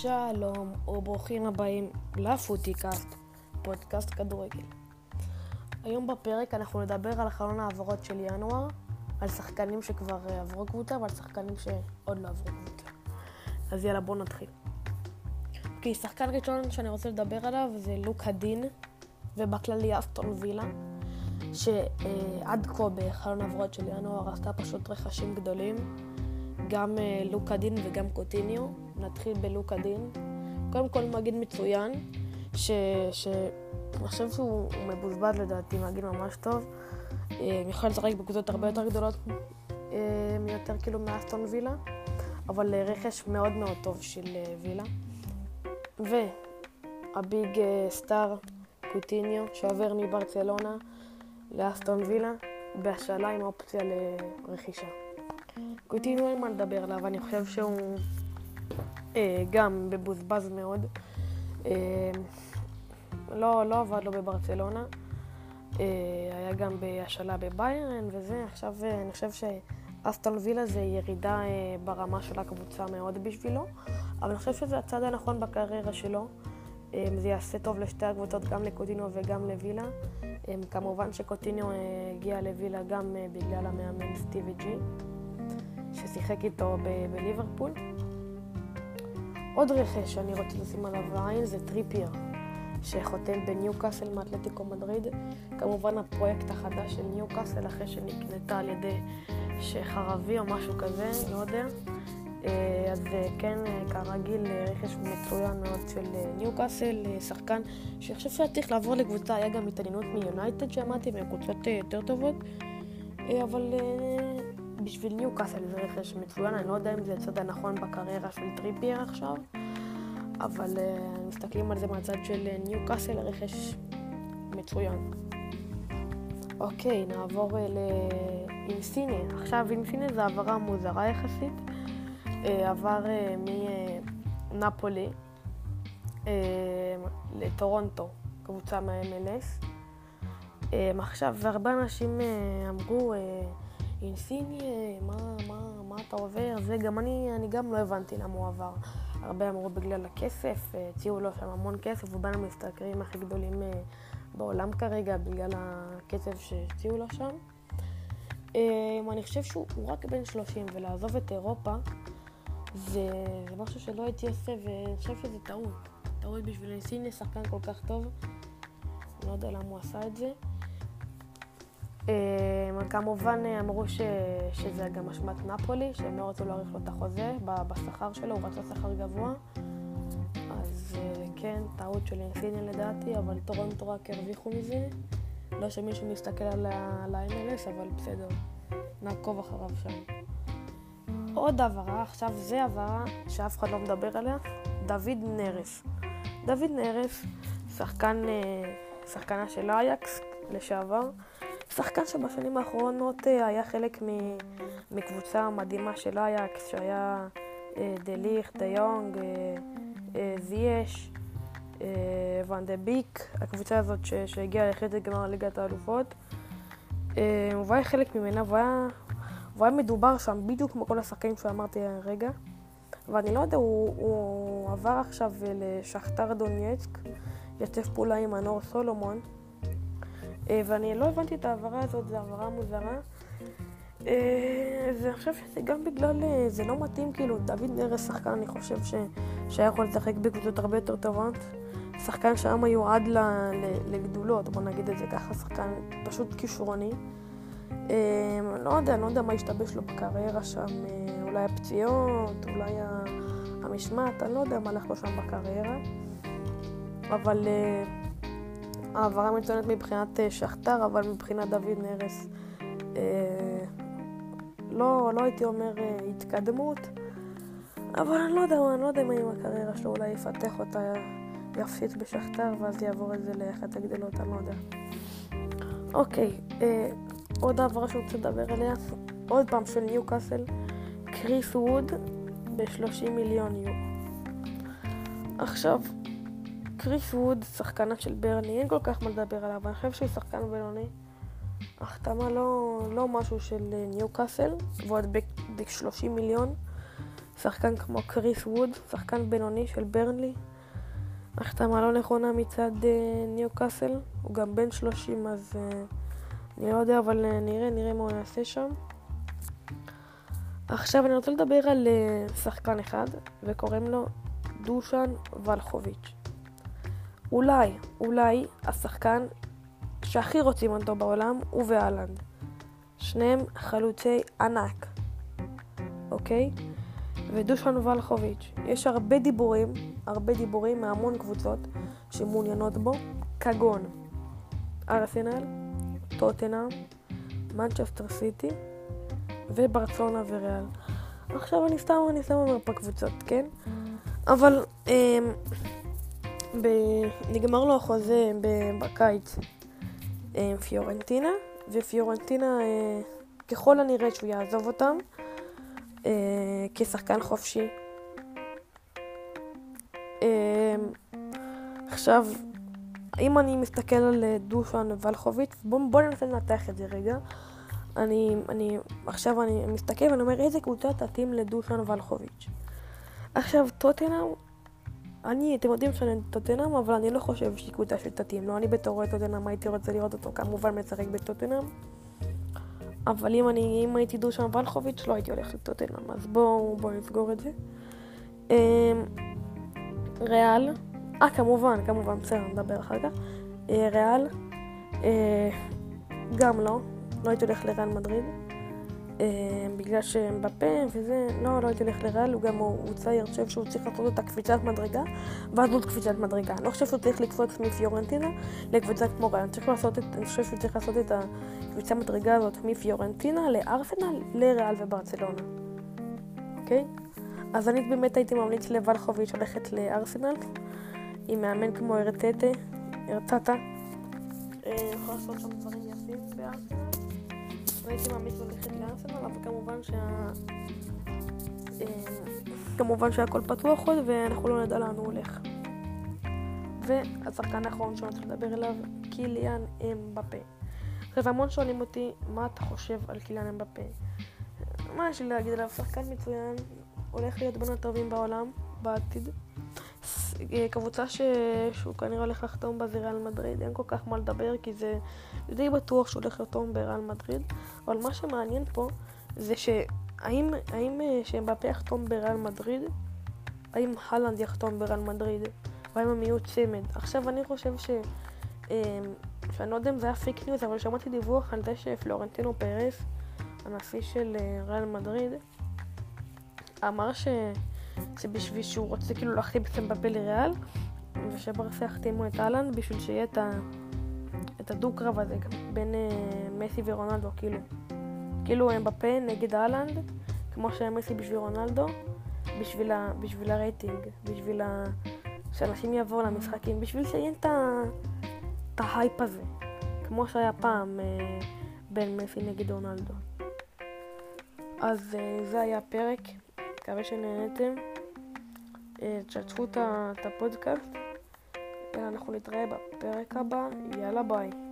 שלום וברוכים הבאים לפוטיקאסט, פודקאסט כדורגל. היום בפרק אנחנו נדבר על חלון העברות של ינואר, על שחקנים שכבר אה, עברו קבוצה ועל שחקנים שעוד לא עברו קבוצה. אז יאללה בואו נתחיל. כי שחקן ראשון שאני רוצה לדבר עליו זה לוקה דין, ובכללי אסטון וילה, שעד כה בחלון העברות של ינואר עשתה פשוט רכשים גדולים. גם אה, לוקה דין וגם קוטיניו. נתחיל בלוקה דין. קודם כל מגיד מצוין, שאני חושב שהוא מבוזבז לדעתי, מגיד ממש טוב. אה, יכול לשחק בקבוצות הרבה יותר גדולות אה, מיותר כאילו מאסטון וילה, אבל רכש מאוד מאוד טוב של וילה. והביג סטאר קוטיניו שעובר מברצלונה לאסטון וילה בהשאלה עם אופציה לרכישה. קוטיניו אין מה לדבר עליו, אני חושב שהוא אה, גם מבוזבז מאוד. אה, לא, לא עבד לו בברצלונה, אה, היה גם בהשאלה בביירן וזה, עכשיו אה, אני חושב שאסטון וילה זה ירידה אה, ברמה של הקבוצה מאוד בשבילו, אבל אני חושב שזה הצד הנכון בקריירה שלו. אה, זה יעשה טוב לשתי הקבוצות, גם לקוטיניו וגם לווילה. אה, כמובן שקוטיניו אה, הגיע לווילה גם אה, בגלל המאמן סטיבי ג'י. ששיחק איתו ב- בליברפול. עוד רכש שאני רוצה לשים עליו עין זה טריפייר, שחותם בניוקאסל מאתלטיקו מדריד. כמובן הפרויקט החדש של ניוקאסל אחרי שנקנתה על ידי שייח ערבי או משהו כזה, לא יודע. אה, אז אה, כן, אה, כרגיל, רכש מצוין מאוד של ניוקאסל, שחקן שאני חושב שהיה צריך לעבור לקבוצה, היה גם התעניינות מיונייטד שמעתי, מהן קבוצות יותר טובות, אבל בשביל ניוקאסל זה רכש מצוין, אני לא יודע אם זה הצעד הנכון בקריירה של טריפייר עכשיו, אבל אה, מסתכלים על זה מהצד של ניוקאסל, רכש מצוין. אוקיי, נעבור אה, לאינסיניה. עכשיו אינסיניה זה העברה מוזרה יחסית. עבר מנפולי לטורונטו, קבוצה מה-MLS. עכשיו, והרבה אנשים אמרו... אינסיניה, מה, מה, מה אתה עובר? זה גם אני, אני גם לא הבנתי למה הוא עבר. הרבה אמרו בגלל הכסף, הציעו לו שם המון כסף, הוא בין המשתכרים הכי גדולים אה, בעולם כרגע, בגלל הכסף שהציעו לו שם. אה, אני חושב שהוא רק בן 30, ולעזוב את אירופה זה, זה משהו שלא הייתי עושה, ואני חושב שזה טעות. טעות בשביל אינסיניה, שחקן כל כך טוב. לא יודע למה הוא עשה את זה. אה, כמובן אה, אמרו ש... שזה גם אשמת נפולי, שהם לא רצו להאריך לו את החוזה בשכר שלו, הוא רצה שכר גבוה. אז אה, כן, טעות של אינסידן לדעתי, אבל טורונטו רק הרוויחו מזה. לא שמישהו מסתכל על ה-MLS, אבל בסדר, נעקוב אחריו שם. עוד העברה, עכשיו זה העברה שאף אחד לא מדבר עליה, דוד נרס. דוד נרס, שחקן, שחקנה של אייקס לשעבר, שחקן שבשנים האחרונות אה, היה חלק מקבוצה מדהימה של אייקס, שהיה אה, דה ליך, דה יונג, אה, זייש, ואן דה ביק, הקבוצה הזאת שהגיעה לחצי גמר ליגת האלופות. הוא היה חלק ממנה, והוא היה, היה מדובר שם בדיוק כמו כל השחקנים שאמרתי הרגע. ואני לא יודע, הוא, הוא עבר עכשיו לשכתר דונייצק, יצף פעולה עם הנור סולומון. אה, ואני לא הבנתי את ההעברה הזאת, זו העברה מוזרה. אה, ואני חושב שזה גם בגלל, אה, זה לא מתאים, כאילו, דוד נרס שחקן, אני חושב ש... שהיה יכול לשחק בקבוצות הרבה יותר טובות. שחקן שהיה מיועד ל... לגדולות, בוא נגיד את זה ככה, שחקן פשוט כישרוני. לא יודע, אני לא יודע מה השתבש לו בקריירה שם, אולי הפציעות, אולי המשמעת, אני לא יודע מה הלך לו שם בקריירה. אבל העברה מצוינת מבחינת אה, שכתר, אבל מבחינת דוד נרס אה, לא, לא הייתי אומר אה, התקדמות, אבל אני לא יודע, אני לא יודע עם הקריירה שלו, אולי יפתח אותה, יפסיד בשכתר ואז יעבור את זה לאחת הגדולות, אני לא יודע. אוקיי, אה, עוד העברה שאני רוצה לדבר עליה, עוד פעם של ניוקאסל, קריס ווד ב-30 מיליון יורו. עכשיו, קריס ווד, שחקנה של ברני, אין כל כך מה לדבר עליו, אני חושב שהוא שחקן בינוני. החתמה לא, לא משהו של ניו קאסל, ועוד ב-30 מיליון. שחקן כמו קריס ווד, שחקן בינוני של ברנלי. החתמה לא נכונה מצד אה, ניו קאסל, הוא גם בן 30 אז אה, אני לא יודע, אבל אה, נראה, נראה מה הוא יעשה שם. עכשיו אני רוצה לדבר על אה, שחקן אחד, וקוראים לו דושן ולחוביץ'. אולי, אולי השחקן שהכי רוצים אותו בעולם הוא ואלנד. שניהם חלוצי ענק, אוקיי? ודושן ולחוביץ'. יש הרבה דיבורים, הרבה דיבורים מהמון קבוצות שמעוניינות בו, כגון ארסנל, טוטנאם, מנצ'סטר סיטי וברצונה וריאל. עכשיו אני סתם, אני סתם אומר פה קבוצות, כן? אבל אה, ב... נגמר לו החוזה בקיץ עם פיורנטינה, ופיורנטינה אה, ככל הנראה שהוא יעזוב אותם אה, כשחקן חופשי. אה, עכשיו, אם אני מסתכל על דושן ולחוביץ, בואו בוא ננסה לנתח את זה רגע. אני, אני, עכשיו אני מסתכל ואני אומר איזה קבוצה תתאים לדושן ולחוביץ'. עכשיו, טוטנאם אני, אתם יודעים שאני טוטנאם, אבל אני לא חושב שהיא קבוצה שתתאים לו. לא, אני בתור רואה טוטנאם הייתי רוצה לראות אותו כמובן משחק בטוטנאם. אבל אם, אני, אם הייתי דושן ולחוביץ' לא הייתי הולך לטוטנאם, אז בואו בוא נסגור את זה. אמ, ריאל, אה כמובן, כמובן, בסדר, נדבר אחר כך. אה, ריאל, אה, גם לא, לא הייתי הולך לריאל מדריד. אה, בגלל שהם בפה וזה, לא, לא הייתי הולך לריאל, הוא גם, הוא, הוא חושב שהוא צריך לעשות את הקפיצת מדרגה, ואז עוד קפיצת מדרגה. אני לא חושב שהוא צריך לקפוץ מפיורנטינה לקבוצה כמו ריאל, אני, חושב שהוא צריך לעשות את הקפיצת מדרגה הזאת מפיורנטינה לארסנל, לריאל וברצלונה. אוקיי? אז אני באמת הייתי ממליץ לוולחוביץ' ללכת לארסנל, עם מאמן כמו ארטטה, ארטטה. אה, יכול לעשות שם דברים יפים בארסנל. והייתי ממליץ ללכת לארסנל, אבל כמובן שה... אה, כמובן שהכל פתוח עוד ואנחנו לא נדע לאן הוא הולך. והשחקן האחרון שאני רוצה לדבר עליו, קיליאן אמבפה. עכשיו המון שואלים אותי, מה אתה חושב על קיליאן אמבפה? מה יש לי להגיד עליו? שחקן מצוין, הולך להיות בין הטובים בעולם בעתיד. אה, קבוצה ש... שהוא כנראה הולך לחתום בה זה ריאל מדריד, אין כל כך מה לדבר כי זה די בטוח שהוא הולך לחתום בריאל מדריד, אבל מה שמעניין פה זה שהאם האם אה, שאמבפה יחתום בריאל מדריד, האם הלנד יחתום בריאל מדריד, והאם הם יהיו צמד. עכשיו אני חושב ש... אה, שאני לא יודע אם זה היה fake news, אבל שמעתי דיווח על זה שפלורנטינו פרס, הנשיא של ריאל מדריד, אמר ש... שבשביל שהוא רוצה כאילו להחתים את אמבפה לריאל, ושברסה יחתימו את הלנד בשביל שיהיה את, ה... את הדו-קרב הזה בין אה, מסי ורונלדו, כאילו. כאילו אמבפה נגד הלנד, כמו שהיה מסי בשביל רונלדו, בשביל, ה... בשביל הרייטינג, בשביל ה... שאנשים יבואו למשחקים, בשביל שיהיה את, ה... את ההייפ הזה, כמו שהיה פעם אה, בין מסי נגד רונלדו. אז uh, זה היה הפרק. מקווה שנהנתם. תשתפו את הפודקאסט. אנחנו נתראה בפרק הבא. יאללה ביי.